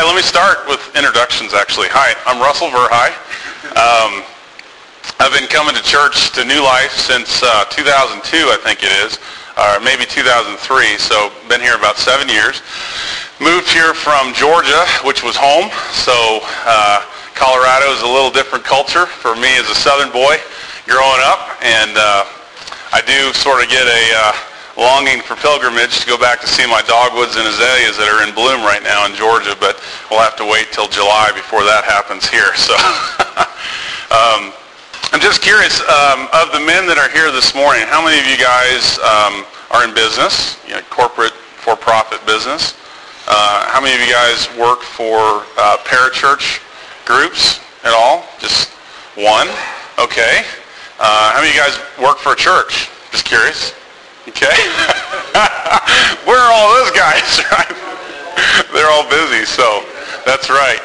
Hi, let me start with introductions actually. Hi, I'm Russell Verhey. Um, I've been coming to church to New Life since uh, 2002, I think it is, or maybe 2003, so been here about seven years. Moved here from Georgia, which was home, so uh, Colorado is a little different culture for me as a southern boy growing up, and uh, I do sort of get a uh, longing for pilgrimage to go back to see my dogwoods and azaleas that are in bloom right now in Georgia, but we'll have to wait till July before that happens here. So um, I'm just curious, um, of the men that are here this morning, how many of you guys um, are in business, you know, corporate for-profit business? Uh, how many of you guys work for uh, parachurch groups at all? Just one? Okay. Uh, how many of you guys work for a church? Just curious. Okay? Where are all those guys? They're all busy, so that's right.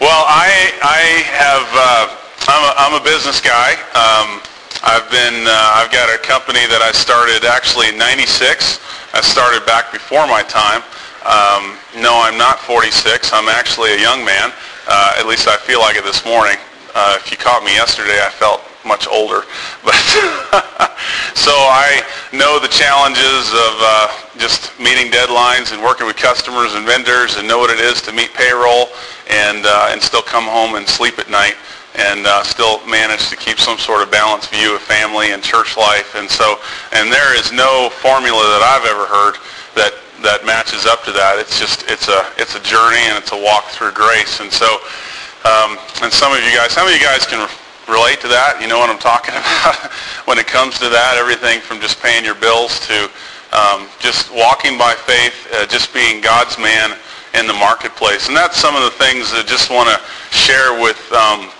Well, I I have uh, I'm a, I'm a business guy. Um, I've been uh, I've got a company that I started actually in '96. I started back before my time. Um, no, I'm not 46. I'm actually a young man. Uh, at least I feel like it this morning. Uh, if you caught me yesterday, I felt much older. But so I know the challenges of uh, just meeting deadlines and working with customers and vendors and know what it is to meet payroll and uh, and still come home and sleep at night and uh, still manage to keep some sort of balanced view of family and church life. And so and there is no formula that I've ever heard that that matches up to that. It's just it's a it's a journey and it's a walk through grace. And so um, and some of you guys, some of you guys can relate to that. You know what I'm talking about when it comes to that. Everything from just paying your bills to um, just walking by faith, uh, just being God's man in the marketplace. And that's some of the things that I just want to share with um,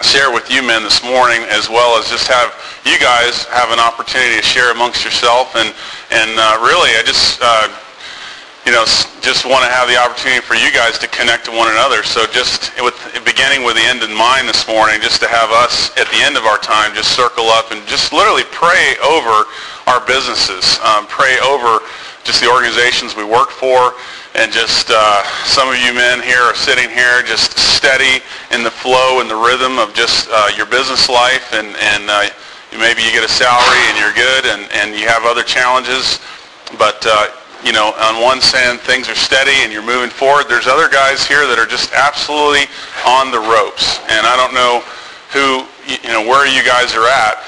share with you men this morning, as well as just have you guys have an opportunity to share amongst yourself. And and uh, really, I just uh, you know, just want to have the opportunity for you guys to connect to one another. So just with beginning with the end in mind this morning, just to have us at the end of our time just circle up and just literally pray over our businesses, um, pray over just the organizations we work for, and just uh, some of you men here are sitting here just steady in the flow and the rhythm of just uh, your business life, and and uh, maybe you get a salary and you're good, and and you have other challenges, but uh, you know, on one hand, things are steady and you're moving forward. There's other guys here that are just absolutely on the ropes. And I don't know who, you know, where you guys are at.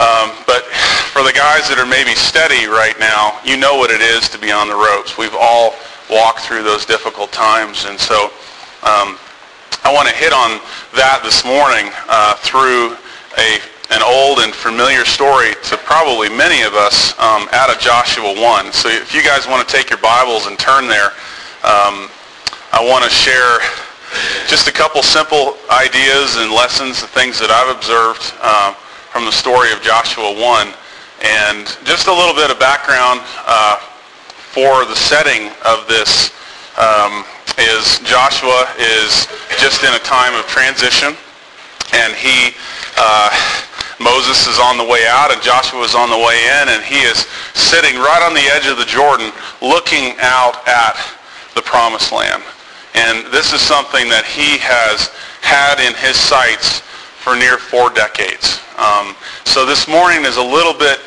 Um, but for the guys that are maybe steady right now, you know what it is to be on the ropes. We've all walked through those difficult times. And so um, I want to hit on that this morning uh, through a an old and familiar story to probably many of us um, out of Joshua 1. So if you guys want to take your Bibles and turn there, um, I want to share just a couple simple ideas and lessons, the things that I've observed um, from the story of Joshua 1. And just a little bit of background uh, for the setting of this um, is Joshua is just in a time of transition and he uh, Moses is on the way out and Joshua is on the way in and he is sitting right on the edge of the Jordan looking out at the promised land. And this is something that he has had in his sights for near four decades. Um, so this morning is a little bit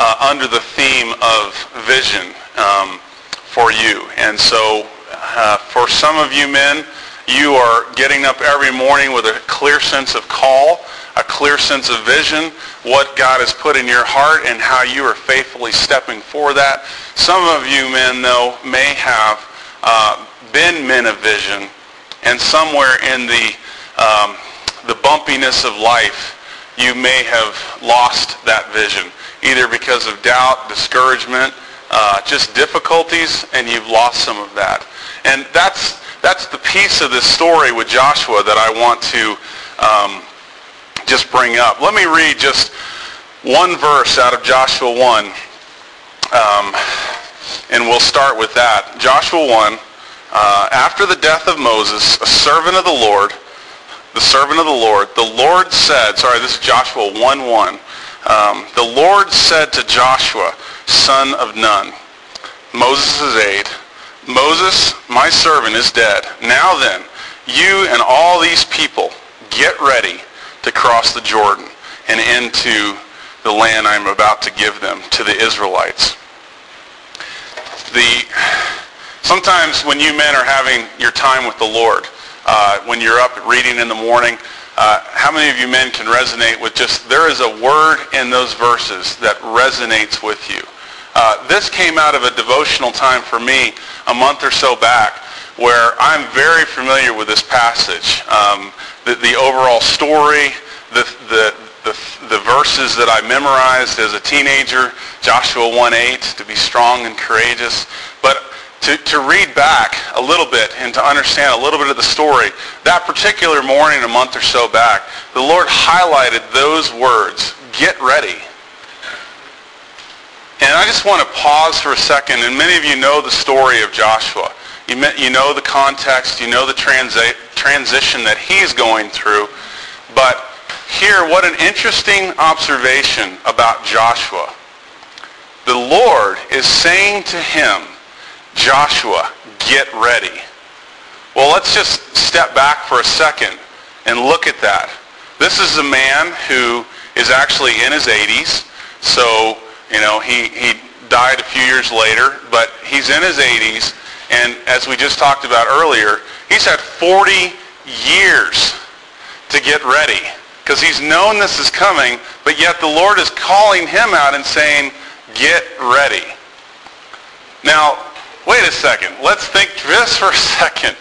uh, under the theme of vision um, for you. And so uh, for some of you men, you are getting up every morning with a clear sense of call a clear sense of vision, what God has put in your heart, and how you are faithfully stepping for that. Some of you men, though, may have uh, been men of vision, and somewhere in the, um, the bumpiness of life, you may have lost that vision, either because of doubt, discouragement, uh, just difficulties, and you've lost some of that. And that's, that's the piece of this story with Joshua that I want to um, just bring up. Let me read just one verse out of Joshua 1, um, and we'll start with that. Joshua 1, uh, after the death of Moses, a servant of the Lord, the servant of the Lord, the Lord said, sorry, this is Joshua 1, 1. Um, the Lord said to Joshua, son of Nun, Moses' aide, Moses, my servant, is dead. Now then, you and all these people get ready to cross the Jordan and into the land I'm about to give them to the Israelites. The, sometimes when you men are having your time with the Lord, uh, when you're up reading in the morning, uh, how many of you men can resonate with just, there is a word in those verses that resonates with you. Uh, this came out of a devotional time for me a month or so back where I'm very familiar with this passage. Um, the, the overall story, the, the, the, the verses that I memorized as a teenager, Joshua 1.8, to be strong and courageous. But to, to read back a little bit and to understand a little bit of the story, that particular morning a month or so back, the Lord highlighted those words, get ready and I just want to pause for a second, and many of you know the story of Joshua. You, you know the context, you know the transi- transition that he's going through. But here, what an interesting observation about Joshua. The Lord is saying to him, Joshua, get ready. Well, let's just step back for a second and look at that. This is a man who is actually in his 80s, so you know, he, he died a few years later, but he's in his 80s, and as we just talked about earlier, he's had 40 years to get ready because he's known this is coming, but yet the Lord is calling him out and saying, get ready. Now, wait a second. Let's think just for a second.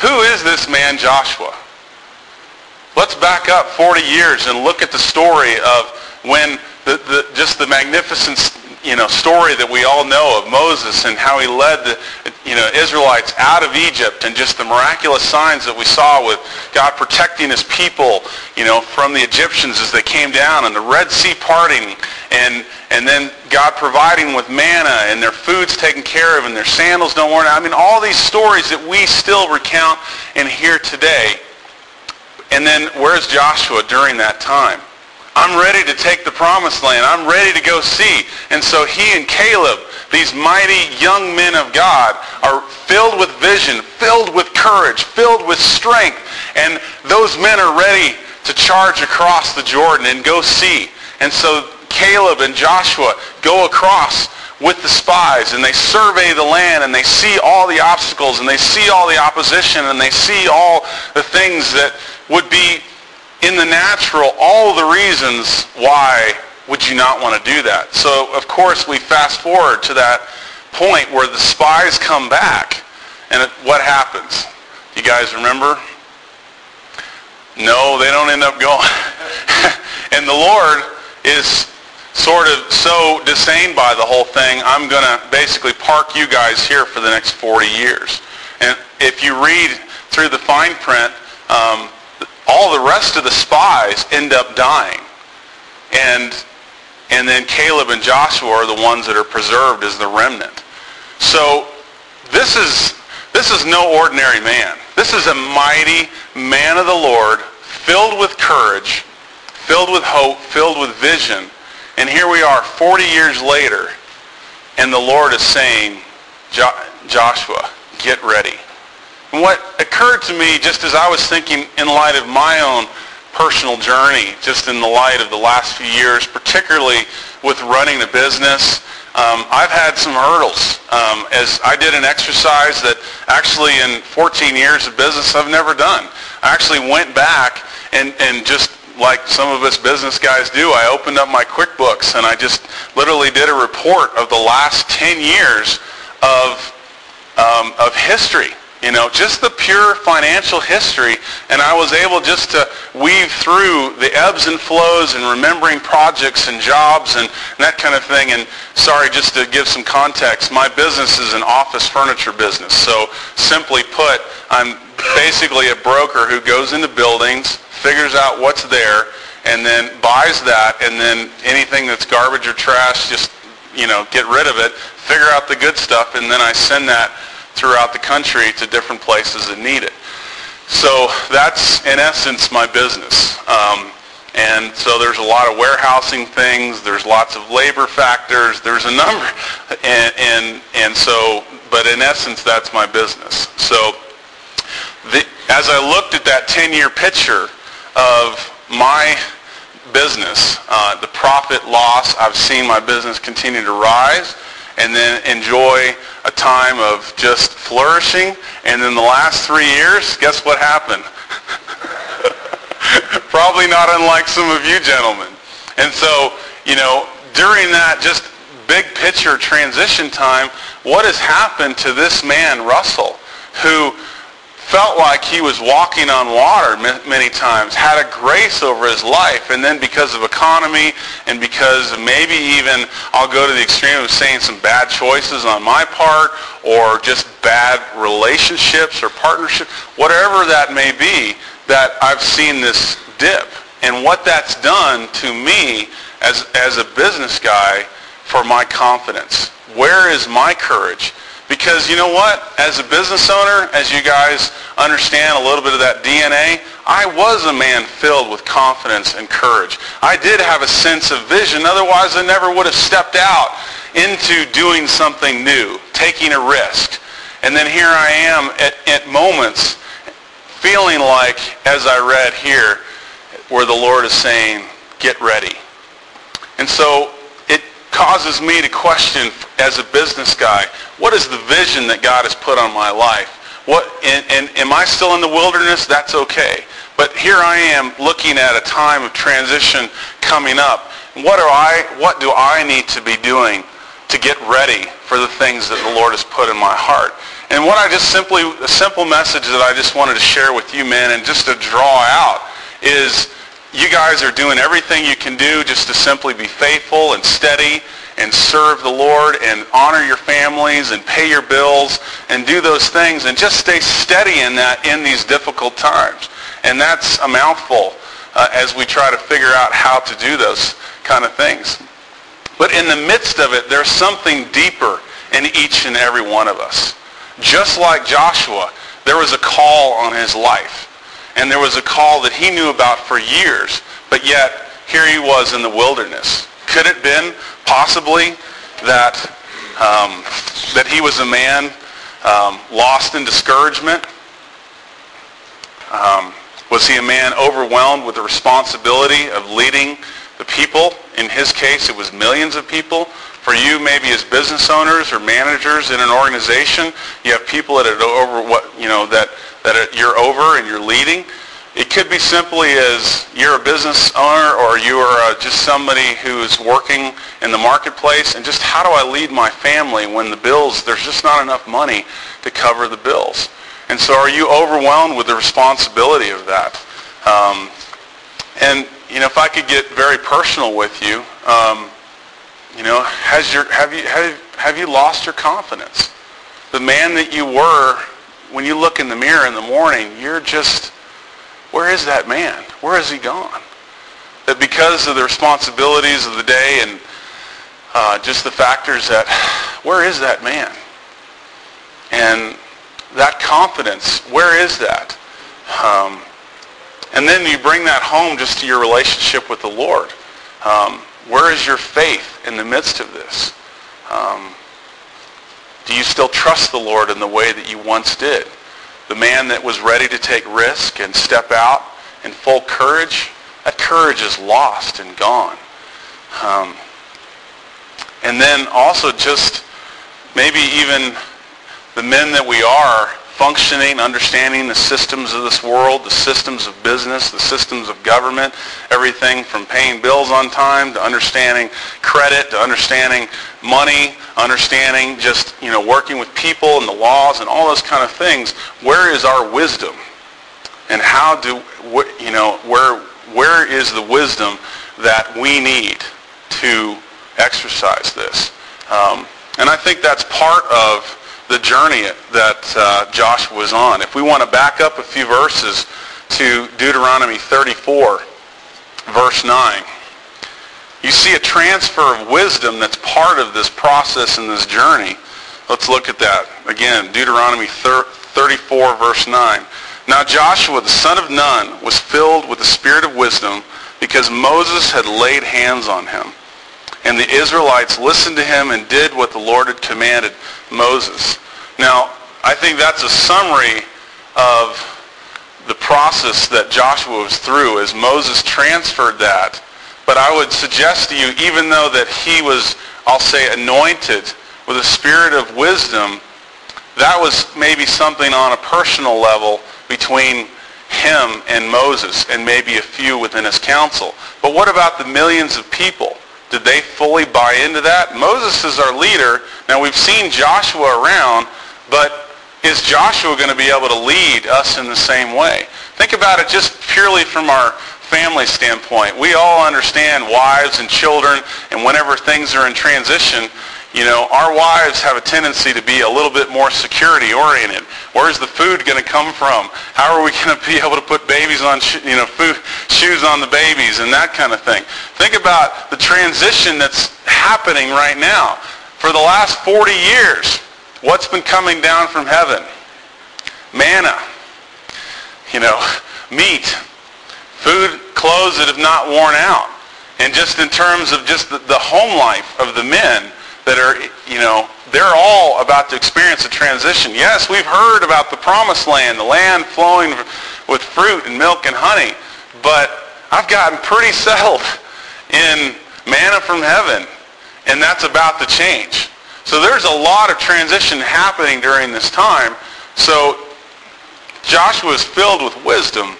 Who is this man Joshua? Let's back up 40 years and look at the story of when the, the, just the magnificent you know, story that we all know of Moses and how he led the you know, Israelites out of Egypt and just the miraculous signs that we saw with God protecting his people you know, from the Egyptians as they came down and the Red Sea parting and, and then God providing with manna and their food's taken care of and their sandals don't worn out. I mean, all these stories that we still recount and hear today. And then where's Joshua during that time? I'm ready to take the promised land. I'm ready to go see. And so he and Caleb, these mighty young men of God, are filled with vision, filled with courage, filled with strength. And those men are ready to charge across the Jordan and go see. And so Caleb and Joshua go across with the spies and they survey the land and they see all the obstacles and they see all the opposition and they see all the things that would be in the natural all the reasons why would you not want to do that. So, of course, we fast forward to that point where the spies come back. And what happens? You guys remember? No, they don't end up going. and the Lord is sort of so disdained by the whole thing, I'm going to basically park you guys here for the next 40 years. And if you read through the fine print, um, all the rest of the spies end up dying. And, and then Caleb and Joshua are the ones that are preserved as the remnant. So this is, this is no ordinary man. This is a mighty man of the Lord, filled with courage, filled with hope, filled with vision. And here we are 40 years later, and the Lord is saying, Joshua, get ready. And what occurred to me just as I was thinking in light of my own personal journey, just in the light of the last few years, particularly with running a business, um, I've had some hurdles. Um, as I did an exercise that actually in 14 years of business I've never done. I actually went back and, and just like some of us business guys do, I opened up my QuickBooks and I just literally did a report of the last 10 years of, um, of history you know, just the pure financial history. And I was able just to weave through the ebbs and flows and remembering projects and jobs and, and that kind of thing. And sorry, just to give some context, my business is an office furniture business. So simply put, I'm basically a broker who goes into buildings, figures out what's there, and then buys that, and then anything that's garbage or trash, just, you know, get rid of it, figure out the good stuff, and then I send that throughout the country to different places that need it. So that's, in essence, my business. Um, and so there's a lot of warehousing things. There's lots of labor factors. There's a number. And, and, and so but in essence, that's my business. So the, as I looked at that 10-year picture of my business, uh, the profit loss, I've seen my business continue to rise and then enjoy a time of just flourishing. And then the last three years, guess what happened? Probably not unlike some of you gentlemen. And so, you know, during that just big picture transition time, what has happened to this man, Russell, who felt like he was walking on water many times, had a grace over his life, and then because of economy and because maybe even I'll go to the extreme of saying some bad choices on my part or just bad relationships or partnership, whatever that may be, that I've seen this dip. And what that's done to me as, as a business guy for my confidence. Where is my courage? Because you know what? As a business owner, as you guys understand a little bit of that DNA, I was a man filled with confidence and courage. I did have a sense of vision. Otherwise, I never would have stepped out into doing something new, taking a risk. And then here I am at, at moments feeling like, as I read here, where the Lord is saying, get ready. And so it causes me to question as a business guy, what is the vision that God has put on my life? What, and, and am I still in the wilderness? That's okay. But here I am looking at a time of transition coming up. What, are I, what do I need to be doing to get ready for the things that the Lord has put in my heart? And what I just simply, a simple message that I just wanted to share with you men and just to draw out is you guys are doing everything you can do just to simply be faithful and steady and serve the Lord and honor your families and pay your bills and do those things and just stay steady in that in these difficult times. And that's a mouthful uh, as we try to figure out how to do those kind of things. But in the midst of it, there's something deeper in each and every one of us. Just like Joshua, there was a call on his life and there was a call that he knew about for years, but yet here he was in the wilderness. Could it been possibly that um, that he was a man um, lost in discouragement? Um, was he a man overwhelmed with the responsibility of leading the people? In his case, it was millions of people. For you, maybe as business owners or managers in an organization, you have people that are over what you know that that you're over and you're leading. It could be simply as you're a business owner or you are uh, just somebody who's working in the marketplace and just how do I lead my family when the bills, there's just not enough money to cover the bills. And so are you overwhelmed with the responsibility of that? Um, and, you know, if I could get very personal with you, um, you know, has your, have, you, have, have you lost your confidence? The man that you were when you look in the mirror in the morning, you're just, where is that man? Where has he gone? That because of the responsibilities of the day and uh, just the factors that, where is that man? And that confidence, where is that? Um, and then you bring that home just to your relationship with the Lord. Um, where is your faith in the midst of this? Um, do you still trust the Lord in the way that you once did? The man that was ready to take risk and step out in full courage, that courage is lost and gone. Um, and then also just maybe even the men that we are functioning, understanding the systems of this world, the systems of business, the systems of government, everything from paying bills on time to understanding credit to understanding money, understanding just, you know, working with people and the laws and all those kind of things. Where is our wisdom? And how do, you know, where, where is the wisdom that we need to exercise this? Um, and I think that's part of the journey that uh, Joshua was on. If we want to back up a few verses to Deuteronomy 34, verse 9, you see a transfer of wisdom that's part of this process and this journey. Let's look at that. Again, Deuteronomy 34, verse 9. Now Joshua, the son of Nun, was filled with the spirit of wisdom because Moses had laid hands on him. And the Israelites listened to him and did what the Lord had commanded Moses. Now, I think that's a summary of the process that Joshua was through as Moses transferred that. But I would suggest to you, even though that he was, I'll say, anointed with a spirit of wisdom, that was maybe something on a personal level between him and Moses and maybe a few within his council. But what about the millions of people? Did they fully buy into that? Moses is our leader. Now we've seen Joshua around, but is Joshua going to be able to lead us in the same way? Think about it just purely from our family standpoint. We all understand wives and children, and whenever things are in transition, you know, our wives have a tendency to be a little bit more security oriented. Where's the food going to come from? How are we going to be able to put babies on, you know, food, shoes on the babies and that kind of thing? Think about the transition that's happening right now. For the last 40 years, what's been coming down from heaven? Manna, you know, meat, food, clothes that have not worn out. And just in terms of just the, the home life of the men, that are, you know, they're all about to experience a transition. Yes, we've heard about the promised land, the land flowing with fruit and milk and honey, but I've gotten pretty settled in manna from heaven, and that's about to change. So there's a lot of transition happening during this time. So Joshua is filled with wisdom,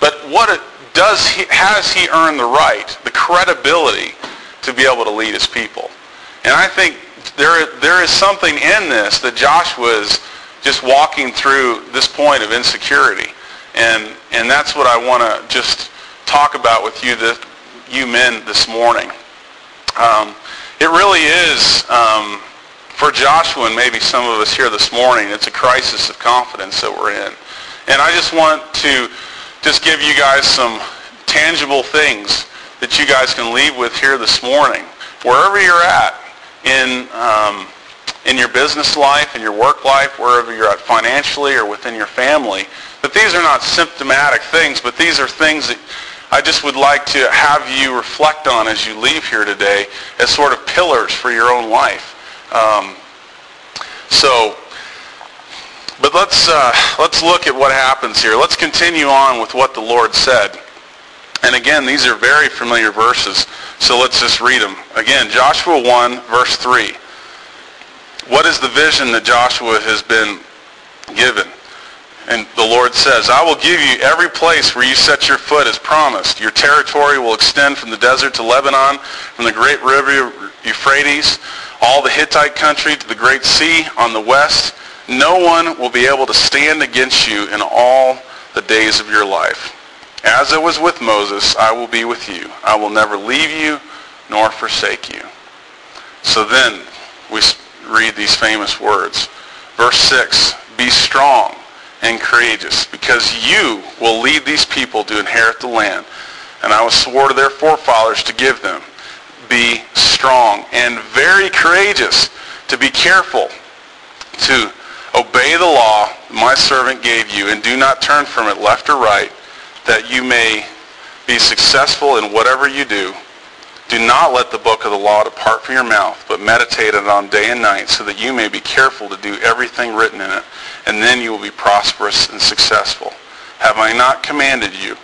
but what does he, has he earned the right, the credibility to be able to lead his people? And I think there, there is something in this that Joshua is just walking through this point of insecurity. And, and that's what I want to just talk about with you, you men this morning. Um, it really is, um, for Joshua and maybe some of us here this morning, it's a crisis of confidence that we're in. And I just want to just give you guys some tangible things that you guys can leave with here this morning. Wherever you're at, in, um, in your business life, in your work life, wherever you're at financially or within your family, that these are not symptomatic things, but these are things that I just would like to have you reflect on as you leave here today as sort of pillars for your own life. Um, so, but let's, uh, let's look at what happens here. Let's continue on with what the Lord said. And again, these are very familiar verses, so let's just read them. Again, Joshua 1, verse 3. What is the vision that Joshua has been given? And the Lord says, I will give you every place where you set your foot as promised. Your territory will extend from the desert to Lebanon, from the great river Euphrates, all the Hittite country to the great sea on the west. No one will be able to stand against you in all the days of your life. As I was with Moses, I will be with you. I will never leave you nor forsake you. So then we read these famous words. Verse 6, be strong and courageous because you will lead these people to inherit the land. And I was swore to their forefathers to give them. Be strong and very courageous to be careful to obey the law my servant gave you and do not turn from it left or right that you may be successful in whatever you do. Do not let the book of the law depart from your mouth, but meditate on it on day and night so that you may be careful to do everything written in it, and then you will be prosperous and successful. Have I not commanded you?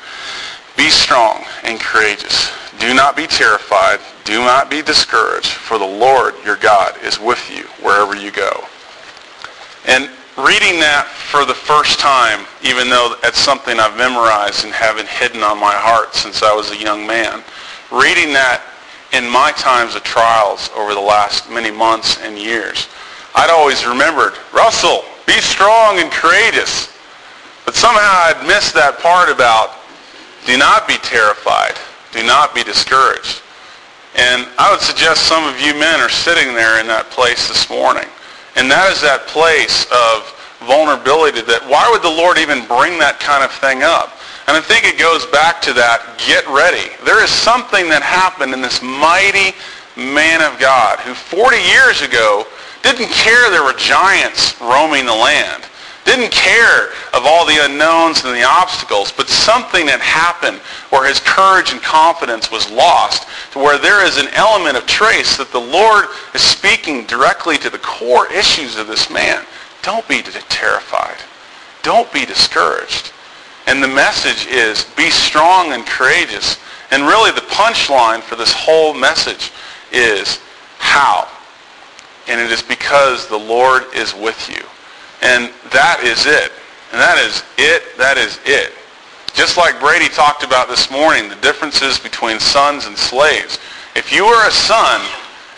Be strong and courageous. Do not be terrified. Do not be discouraged, for the Lord your God is with you wherever you go. And reading that for the first time, even though it's something I've memorized and haven't hidden on my heart since I was a young man, reading that in my times of trials over the last many months and years, I'd always remembered, Russell, be strong and courageous. But somehow I'd missed that part about do not be terrified. Do not be discouraged. And I would suggest some of you men are sitting there in that place this morning. And that is that place of vulnerability that why would the Lord even bring that kind of thing up? And I think it goes back to that get ready. There is something that happened in this mighty man of God who 40 years ago didn't care there were giants roaming the land, Didn't care of all the unknowns and the obstacles, but something had happened where his courage and confidence was lost to where there is an element of trace that the Lord is speaking directly to the core issues of this man. Don't be terrified. Don't be discouraged. And the message is be strong and courageous. And really the punchline for this whole message is how. And it is because the Lord is with you. And that is it. And that is it. That is it. Just like Brady talked about this morning, the differences between sons and slaves. If you are a son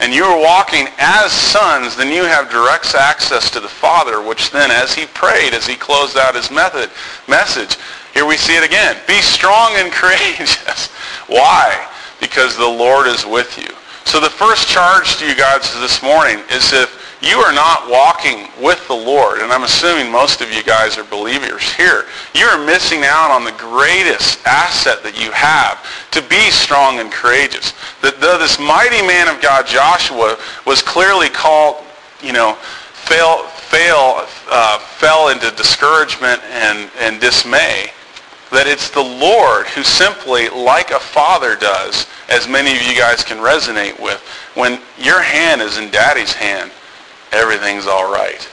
and you are walking as sons, then you have direct access to the Father, which then, as he prayed, as he closed out his method, message, here we see it again. Be strong and courageous. Why? Because the Lord is with you. So the first charge to you guys this morning is if you are not walking with the Lord, and I'm assuming most of you guys are believers here, you are missing out on the greatest asset that you have to be strong and courageous. That this mighty man of God, Joshua, was clearly called, you know, fail, fail, uh, fell into discouragement and, and dismay. That it's the Lord who simply, like a father does, as many of you guys can resonate with, when your hand is in daddy's hand, everything's all right.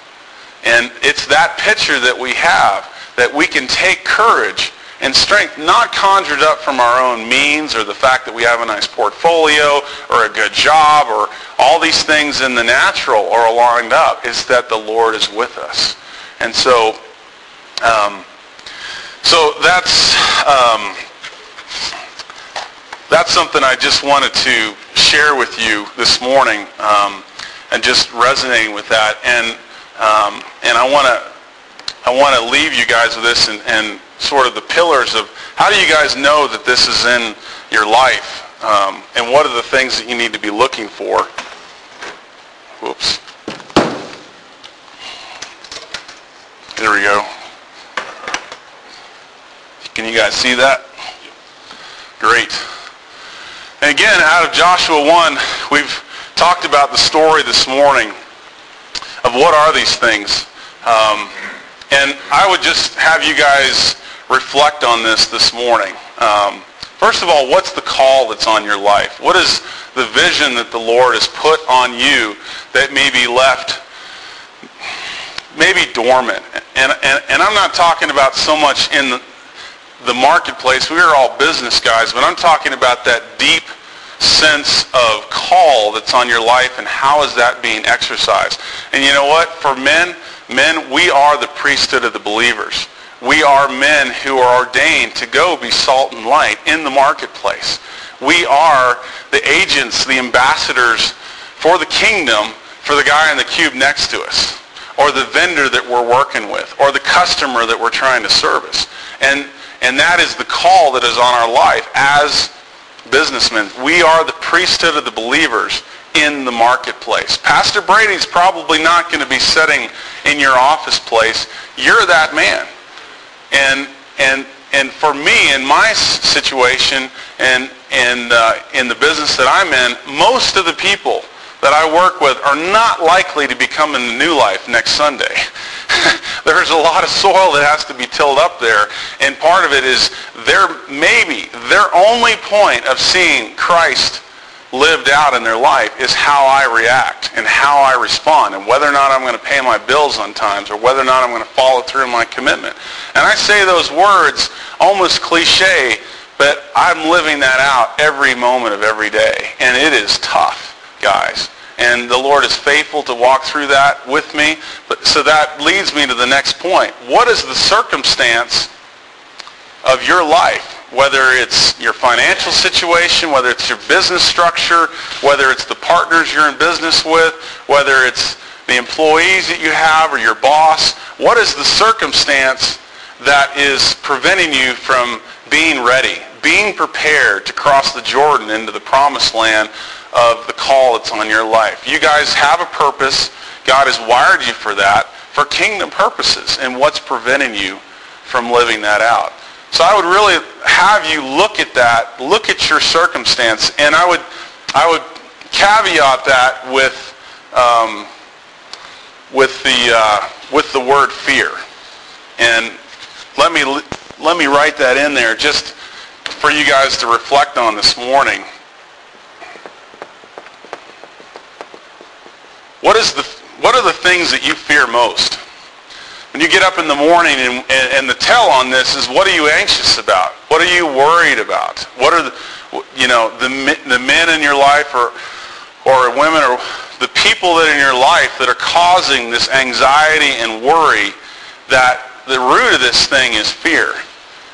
And it's that picture that we have that we can take courage and strength not conjured up from our own means or the fact that we have a nice portfolio or a good job or all these things in the natural are lined up. It's that the Lord is with us. And so, um, so that's, um, that's something I just wanted to share with you this morning. Um, and just resonating with that. And um, and I want to I want to leave you guys with this and, and sort of the pillars of how do you guys know that this is in your life um, and what are the things that you need to be looking for. Whoops. There we go. Can you guys see that? Great. And again, out of Joshua 1, we've talked about the story this morning of what are these things. Um, and I would just have you guys reflect on this this morning. Um, first of all, what's the call that's on your life? What is the vision that the Lord has put on you that may be left maybe dormant? And, and, and I'm not talking about so much in the, the marketplace. We are all business guys, but I'm talking about that deep sense of call that's on your life and how is that being exercised. And you know what? For men, men, we are the priesthood of the believers. We are men who are ordained to go be salt and light in the marketplace. We are the agents, the ambassadors for the kingdom for the guy in the cube next to us or the vendor that we're working with or the customer that we're trying to service. And, and that is the call that is on our life as businessmen. We are the priesthood of the believers in the marketplace. Pastor Brady's probably not going to be sitting in your office place. You're that man. And and and for me in my situation and and uh, in the business that I'm in, most of the people that I work with are not likely to be coming to New Life next Sunday. There's a lot of soil that has to be tilled up there, and part of it is their maybe their only point of seeing Christ lived out in their life is how I react and how I respond and whether or not I'm going to pay my bills on times or whether or not I'm going to follow through my commitment. And I say those words almost cliche, but I'm living that out every moment of every day. And it is tough guys. And the Lord is faithful to walk through that with me. But, so that leads me to the next point. What is the circumstance of your life? Whether it's your financial situation, whether it's your business structure, whether it's the partners you're in business with, whether it's the employees that you have or your boss, what is the circumstance that is preventing you from being ready, being prepared to cross the Jordan into the promised land of the call that's on your life. You guys have a purpose. God has wired you for that, for kingdom purposes. And what's preventing you from living that out? So I would really have you look at that, look at your circumstance, and I would, I would caveat that with, um, with the, uh, with the word fear. And let me, let me write that in there just for you guys to reflect on this morning. What, is the, what are the things that you fear most? When you get up in the morning and, and, and, the tell on this is what are you anxious about? What are you worried about? What are the, you know, the, the men in your life or, or women or the people that in your life that are causing this anxiety and worry that the root of this thing is fear.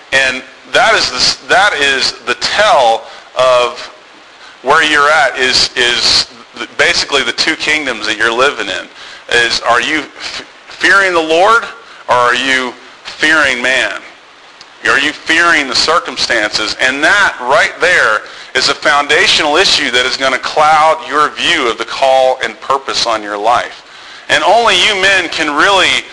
And that is the, that is the tell of where you're at is, is basically the two kingdoms that you're living in. Is are you f- fearing the Lord or are you fearing man? Are you fearing the circumstances? And that right there is a foundational issue that is going to cloud your view of the call and purpose on your life. And only you men can really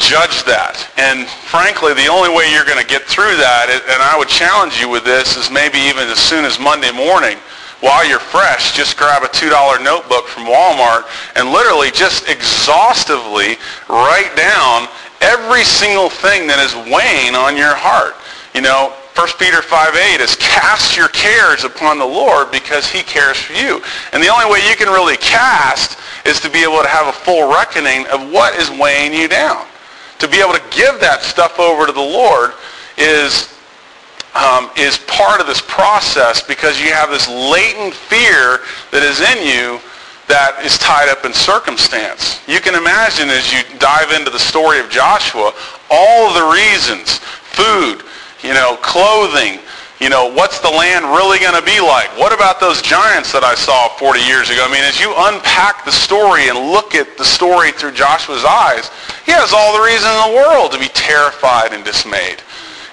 judge that. And frankly, the only way you're going to get through that, and I would challenge you with this, is maybe even as soon as Monday morning, while you're fresh, just grab a $2 notebook from Walmart and literally just exhaustively write down every single thing that is weighing on your heart. You know, 1 Peter 5.8 is cast your cares upon the Lord because he cares for you. And the only way you can really cast is to be able to have a full reckoning of what is weighing you down. To be able to give that stuff over to the Lord is um, is part of this process because you have this latent fear that is in you that is tied up in circumstance. You can imagine as you dive into the story of Joshua, all of the reasons, food, you know, clothing, you know, what's the land really going to be like? What about those giants that I saw 40 years ago? I mean, as you unpack the story and look at the story through Joshua's eyes, he has all the reason in the world to be terrified and dismayed.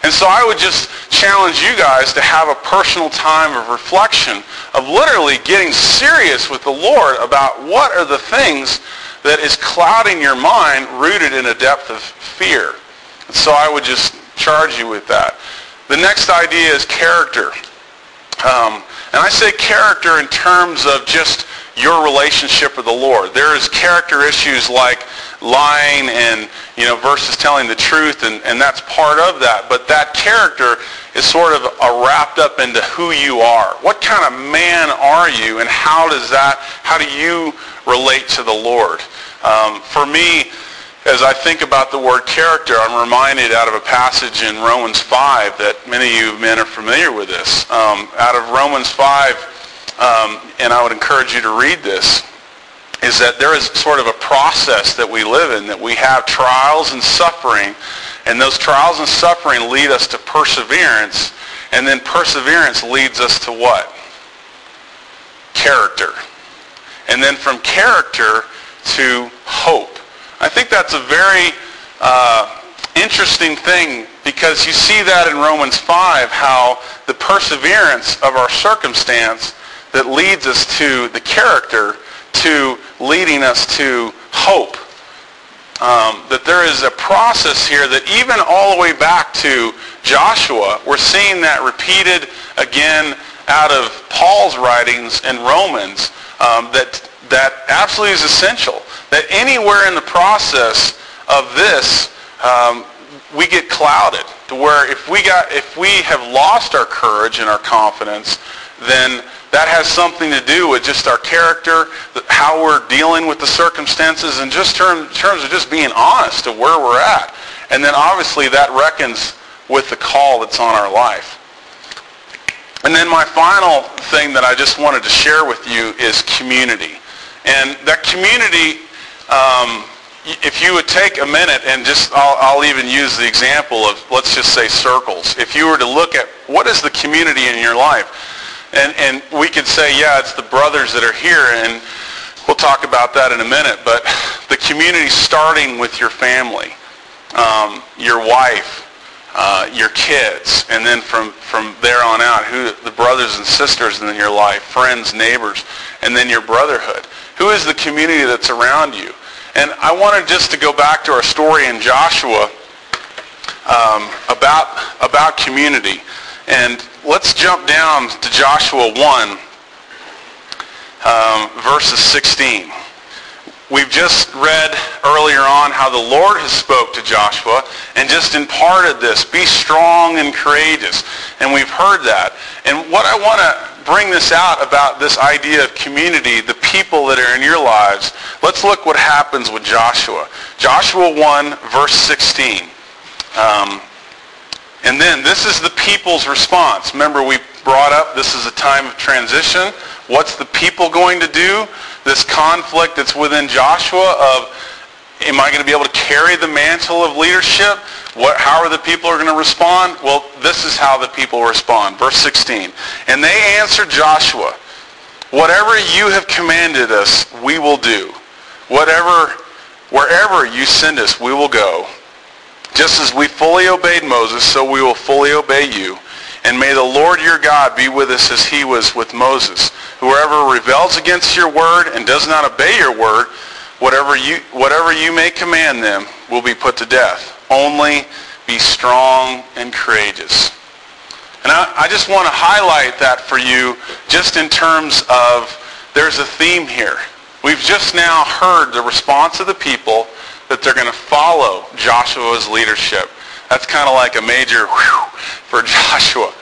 And so I would just challenge you guys to have a personal time of reflection, of literally getting serious with the Lord about what are the things that is clouding your mind rooted in a depth of fear. And so I would just charge you with that. The next idea is character. Um, and I say character in terms of just your relationship with the Lord. There is character issues like lying and, you know, versus telling the truth, and, and that's part of that. But that character is sort of wrapped up into who you are. What kind of man are you, and how does that, how do you relate to the Lord? Um, for me, as I think about the word character, I'm reminded out of a passage in Romans 5 that many of you men are familiar with this. Um, out of Romans 5, um, and I would encourage you to read this is that there is sort of a process that we live in, that we have trials and suffering, and those trials and suffering lead us to perseverance, and then perseverance leads us to what? Character. And then from character to hope. I think that's a very uh, interesting thing because you see that in Romans 5, how the perseverance of our circumstance that leads us to the character to leading us to hope. Um, that there is a process here that even all the way back to Joshua, we're seeing that repeated again out of Paul's writings in Romans, um, that, that absolutely is essential. That anywhere in the process of this, um, we get clouded to where if we, got, if we have lost our courage and our confidence, then that has something to do with just our character, how we're dealing with the circumstances, and just term, terms of just being honest to where we're at. And then obviously that reckons with the call that's on our life. And then my final thing that I just wanted to share with you is community. And that community, um, if you would take a minute and just, I'll, I'll, even use the example of, let's just say circles. If you were to look at what is the community in your life, and, and we could say, yeah, it's the brothers that are here, and we'll talk about that in a minute, but the community starting with your family, um, your wife, uh, your kids, and then from, from there on out, who the brothers and sisters in your life, friends, neighbors, and then your brotherhood. Who is the community that's around you? And I wanted just to go back to our story in Joshua um, about, about community. And let's jump down to Joshua 1, um, verses 16. we've just read earlier on how the Lord has spoke to Joshua and just imparted this, be strong and courageous. And we've heard that. And what I want to bring this out about this idea of community, the people that are in your lives, let's look what happens with Joshua. Joshua 1, verse 16. Um, and then this is the people's response. Remember, we brought up this is a time of transition. What's the people going to do? This conflict that's within Joshua of, am I going to be able to carry the mantle of leadership? What, how are the people are going to respond? Well, this is how the people respond. Verse 16. And they answered Joshua, whatever you have commanded us, we will do. Whatever, wherever you send us, we will go. Just as we fully obeyed Moses, so we will fully obey you. And may the Lord your God be with us as he was with Moses. Whoever rebels against your word and does not obey your word, whatever you, whatever you may command them, will be put to death. Only be strong and courageous. And I, I just want to highlight that for you just in terms of there's a theme here. We've just now heard the response of the people that they're going to follow Joshua's leadership. That's kind of like a major for Joshua.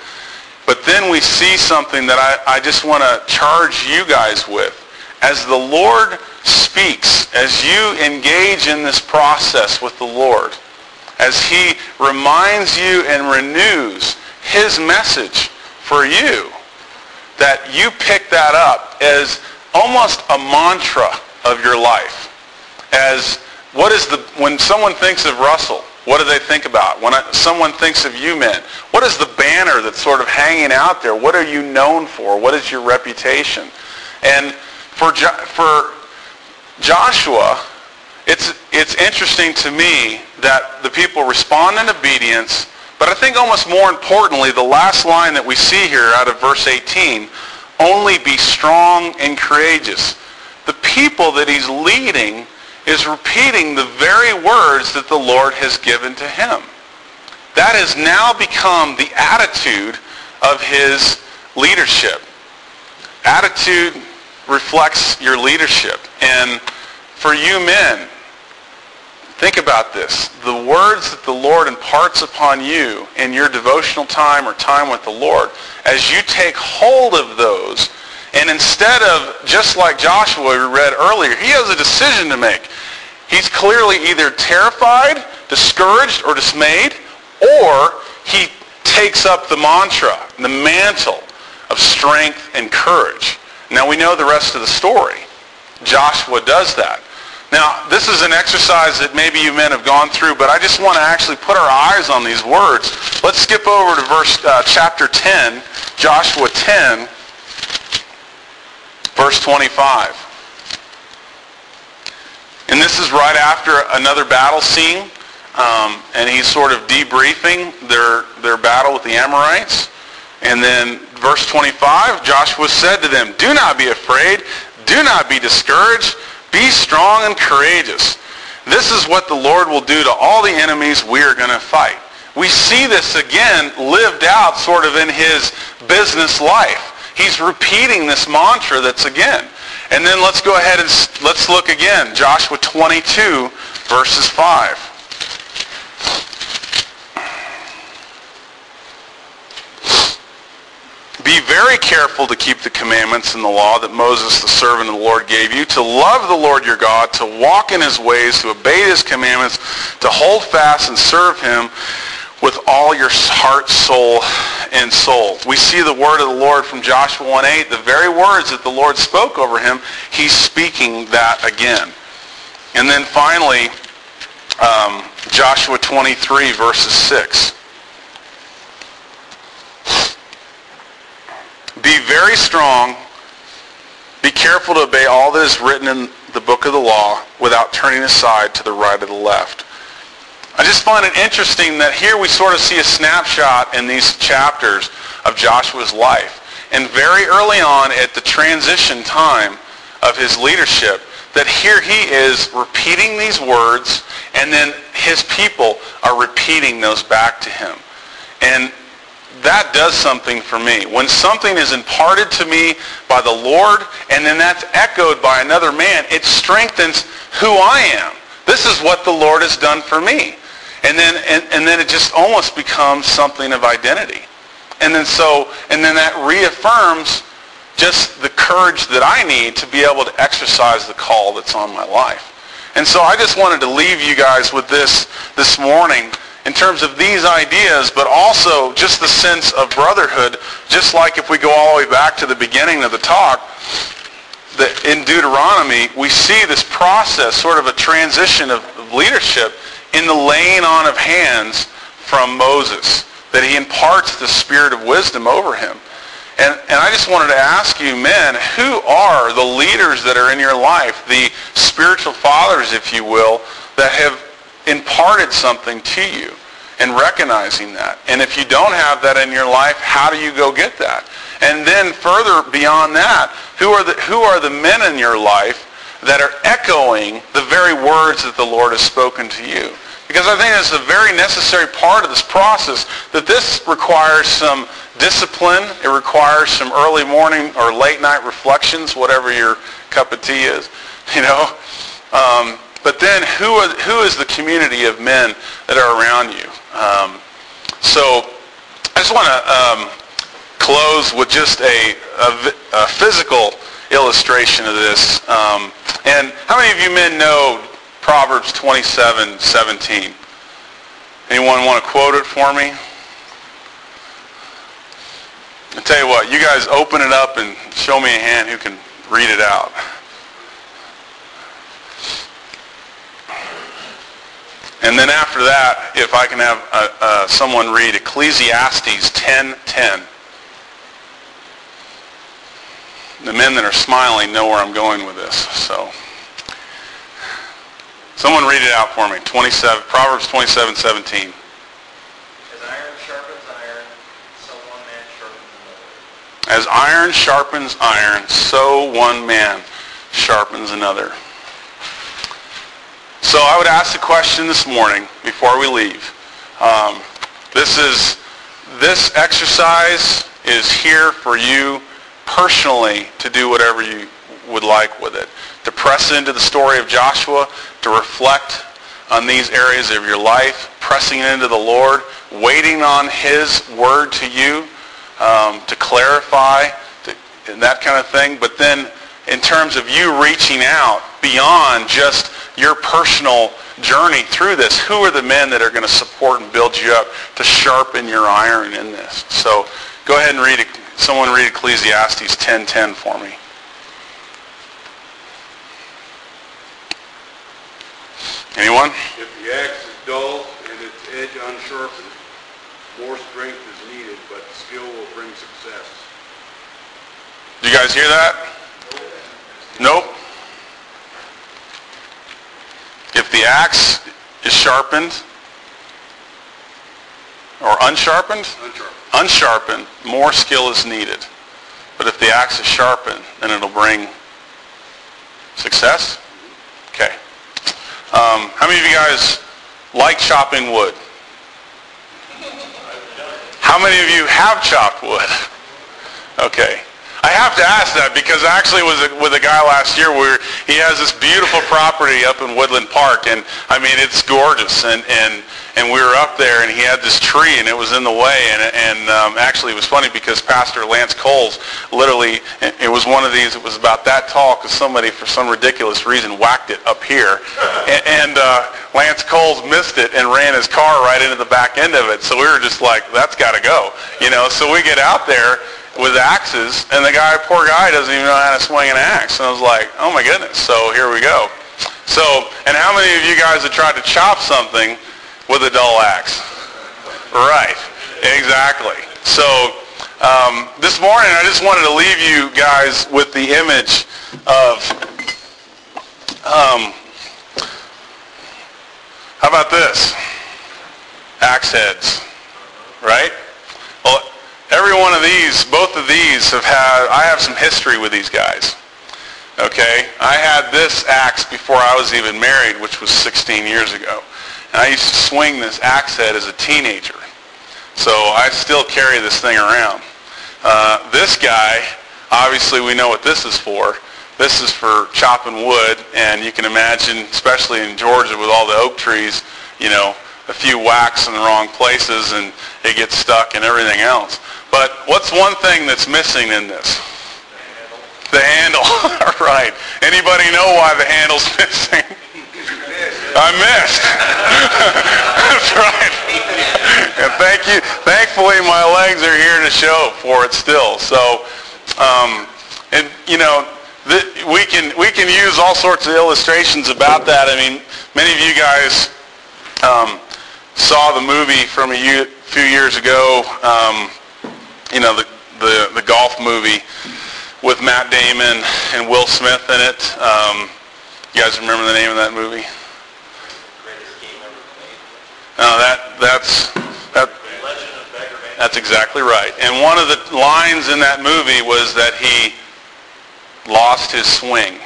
But then we see something that I, I just want to charge you guys with. As the Lord speaks, as you engage in this process with the Lord, as he reminds you and renews his message for you, that you pick that up as almost a mantra of your life, as what is the, when someone thinks of Russell, what do they think about? When I, someone thinks of you men, what is the banner that's sort of hanging out there? What are you known for? What is your reputation? And for, for Joshua, it's, it's interesting to me that the people respond in obedience, but I think almost more importantly, the last line that we see here out of verse 18, only be strong and courageous. The people that he's leading is repeating the very words that the Lord has given to him. That has now become the attitude of his leadership. Attitude reflects your leadership. And for you men, think about this. The words that the Lord imparts upon you in your devotional time or time with the Lord, as you take hold of those and instead of, just like Joshua we read earlier, he has a decision to make. He's clearly either terrified, discouraged, or dismayed, or he takes up the mantra, the mantle of strength and courage. Now we know the rest of the story. Joshua does that. Now, this is an exercise that maybe you men have gone through, but I just want to actually put our eyes on these words. Let's skip over to verse uh, chapter 10, Joshua 10, verse 25. And this is right after another battle scene. Um, and he's sort of debriefing their, their battle with the Amorites. And then verse 25, Joshua said to them, Do not be afraid. Do not be discouraged. Be strong and courageous. This is what the Lord will do to all the enemies we are going to fight. We see this again lived out sort of in his business life. He's repeating this mantra that's again. And then let's go ahead and let's look again. Joshua 22, verses 5. Be very careful to keep the commandments and the law that Moses, the servant of the Lord, gave you, to love the Lord your God, to walk in his ways, to obey his commandments, to hold fast and serve him with all your heart, soul, and soul. We see the word of the Lord from Joshua 1.8, the very words that the Lord spoke over him, he's speaking that again. And then finally, um, Joshua 23, verses 6. Be very strong. Be careful to obey all that is written in the book of the law without turning aside to the right or the left I just find it interesting that here we sort of see a snapshot in these chapters of Joshua's life. And very early on at the transition time of his leadership, that here he is repeating these words and then his people are repeating those back to him. And that does something for me. When something is imparted to me by the Lord and then that's echoed by another man, it strengthens who I am. This is what the Lord has done for me. And then, and, and then it just almost becomes something of identity. And then so, and then that reaffirms just the courage that I need to be able to exercise the call that's on my life. And so I just wanted to leave you guys with this this morning in terms of these ideas, but also just the sense of brotherhood, just like if we go all the way back to the beginning of the talk, that in Deuteronomy, we see this process, sort of a transition of leadership in the laying on of hands from Moses, that he imparts the spirit of wisdom over him. And, and I just wanted to ask you, men, who are the leaders that are in your life, the spiritual fathers, if you will, that have imparted something to you and recognizing that. And if you don't have that in your life, how do you go get that? And then further beyond that, who are the, who are the men in your life that are echoing the very words that the Lord has spoken to you? Because I think it's a very necessary part of this process that this requires some discipline. It requires some early morning or late night reflections, whatever your cup of tea is, you know. Um, but then who, are, who is the community of men that are around you? Um, so I just want to um, close with just a, a, a, physical illustration of this. Um, and how many of you men know Proverbs 27, 17? Anyone want to quote it for me? I tell you what, you guys open it up and show me a hand who can read it out. And then after that, if I can have uh, uh, someone read Ecclesiastes 10.10. The men that are smiling know where I'm going with this. So, someone read it out for me. 27, Proverbs 27.17. As iron sharpens iron, so one man sharpens another. So I would ask the question this morning before we leave. Um, this is this exercise is here for you personally to do whatever you would like with it. To press into the story of Joshua, to reflect on these areas of your life, pressing into the Lord, waiting on his word to you um, to clarify to, and that kind of thing. But then in terms of you reaching out beyond just your personal journey through this. Who are the men that are going to support and build you up to sharpen your iron in this? So go ahead and read it. Someone read Ecclesiastes 10.10 for me. Anyone? If the axe is dull and its edge unsharpened, more strength is needed, but skill will bring success. Do you guys hear that? Nope. If the axe is sharpened or unsharpened, Unsharpened. unsharpened, more skill is needed. But if the axe is sharpened, then it'll bring success. Okay. Um, how many of you guys like chopping wood? How many of you have chopped wood? Okay. I have to ask that because I actually was with a guy last year where he has this beautiful property up in Woodland Park, and I mean it's gorgeous. And and and we were up there, and he had this tree, and it was in the way. And and um, actually, it was funny because Pastor Lance Coles literally, it was one of these. It was about that tall because somebody, for some ridiculous reason, whacked it up here, and, and uh, Lance Coles missed it and ran his car right into the back end of it. So we were just like, that's got to go, you know. So we get out there with axes, and the guy, poor guy, doesn't even know how to swing an axe. And I was like, oh my goodness. So here we go. So, and how many of you guys have tried to chop something with a dull axe? Right. Exactly. So um, this morning, I just wanted to leave you guys with the image of, um, how about this? Axe heads. Right? Every one of these, both of these have had, I have some history with these guys. Okay? I had this axe before I was even married, which was 16 years ago. And I used to swing this axe head as a teenager. So I still carry this thing around. Uh, this guy, obviously we know what this is for. This is for chopping wood, and you can imagine, especially in Georgia with all the oak trees, you know, a few whacks in the wrong places and it gets stuck and everything else. But what's one thing that's missing in this? The handle. right. Anybody know why the handle's missing? I missed. That's right. And thank you. Thankfully, my legs are here to show for it still. So, um, and you know, the, we can we can use all sorts of illustrations about that. I mean, many of you guys um, saw the movie from a few years ago. Um, you know, the, the the golf movie with Matt Damon and Will Smith in it. Um, you guys remember the name of that movie? No, that that's that. That's exactly right. And one of the lines in that movie was that he lost his swing,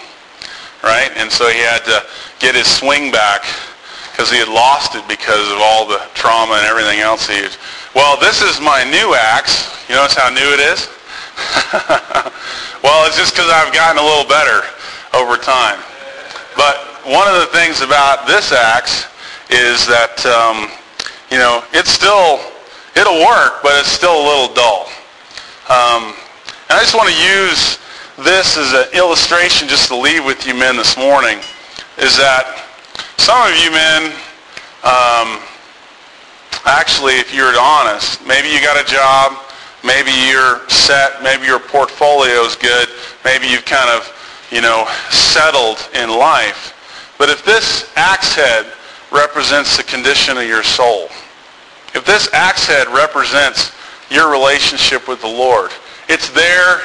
right? And so he had to get his swing back because he had lost it because of all the trauma and everything else he had. Well, this is my new axe. You notice how new it is? well, it's just because I've gotten a little better over time. But one of the things about this axe is that, um, you know, it's still, it'll work, but it's still a little dull. Um, and I just want to use this as an illustration just to leave with you men this morning, is that some of you men, um, actually, if you're honest, maybe you got a job, maybe you're set, maybe your portfolio is good, maybe you've kind of, you know, settled in life. But if this axe head represents the condition of your soul. If this axe head represents your relationship with the Lord, it's there,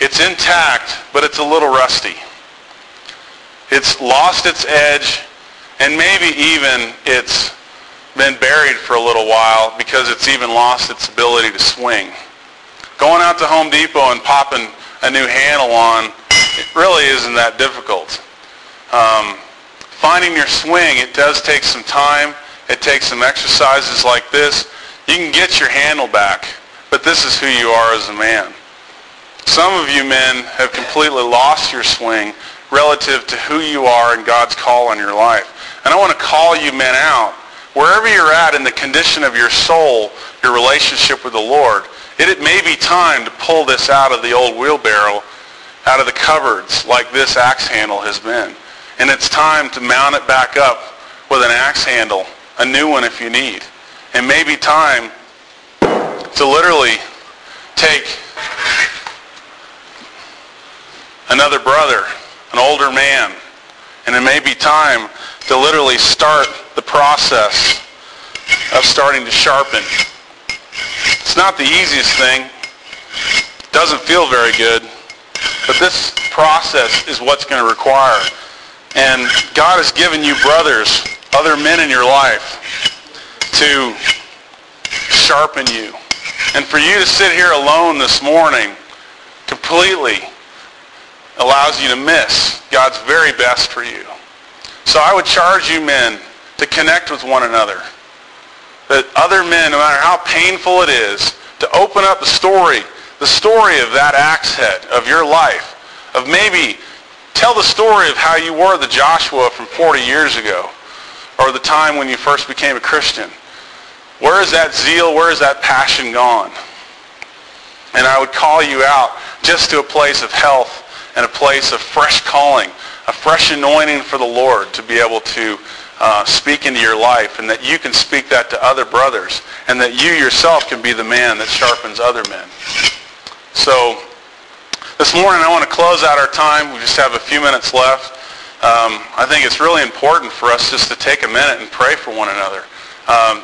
it's intact, but it's a little rusty. It's lost its edge, and maybe even it's been buried for a little while because it's even lost its ability to swing. Going out to Home Depot and popping a new handle on, it really isn't that difficult. Um, finding your swing, it does take some time. It takes some exercises like this. You can get your handle back, but this is who you are as a man. Some of you men have completely lost your swing relative to who you are and God's call on your life. And I want to call you men out. Wherever you're at in the condition of your soul, your relationship with the Lord, it, it may be time to pull this out of the old wheelbarrow, out of the cupboards like this axe handle has been. And it's time to mount it back up with an axe handle, a new one if you need. And maybe time to literally take another brother, an older man, and it may be time to literally start the process of starting to sharpen. It's not the easiest thing. It doesn't feel very good. But this process is what's going to require and God has given you brothers, other men in your life, to sharpen you. And for you to sit here alone this morning completely allows you to miss God's very best for you. So I would charge you men to connect with one another. That other men, no matter how painful it is, to open up the story, the story of that axe head of your life, of maybe Tell the story of how you were the Joshua from 40 years ago or the time when you first became a Christian. Where is that zeal? Where is that passion gone? And I would call you out just to a place of health and a place of fresh calling, a fresh anointing for the Lord to be able to uh, speak into your life and that you can speak that to other brothers and that you yourself can be the man that sharpens other men. So this morning I want to close out our time. We just have a few minutes left. Um, I think it's really important for us just to take a minute and pray for one another. Um,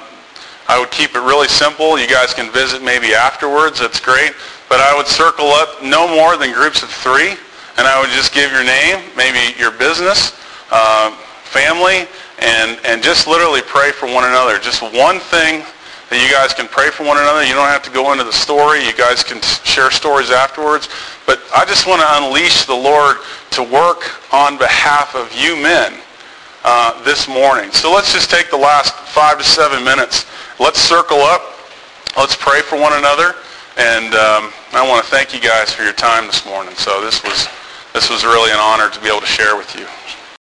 I would keep it really simple. You guys can visit maybe afterwards. That's great. But I would circle up no more than groups of three. And I would just give your name, maybe your business, uh, family, and, and just literally pray for one another. Just one thing that you guys can pray for one another. You don't have to go into the story. You guys can share stories afterwards. But I just want to unleash the Lord to work on behalf of you men uh, this morning. So let's just take the last five to seven minutes. Let's circle up. let's pray for one another. And um, I want to thank you guys for your time this morning. So this was, this was really an honor to be able to share with you.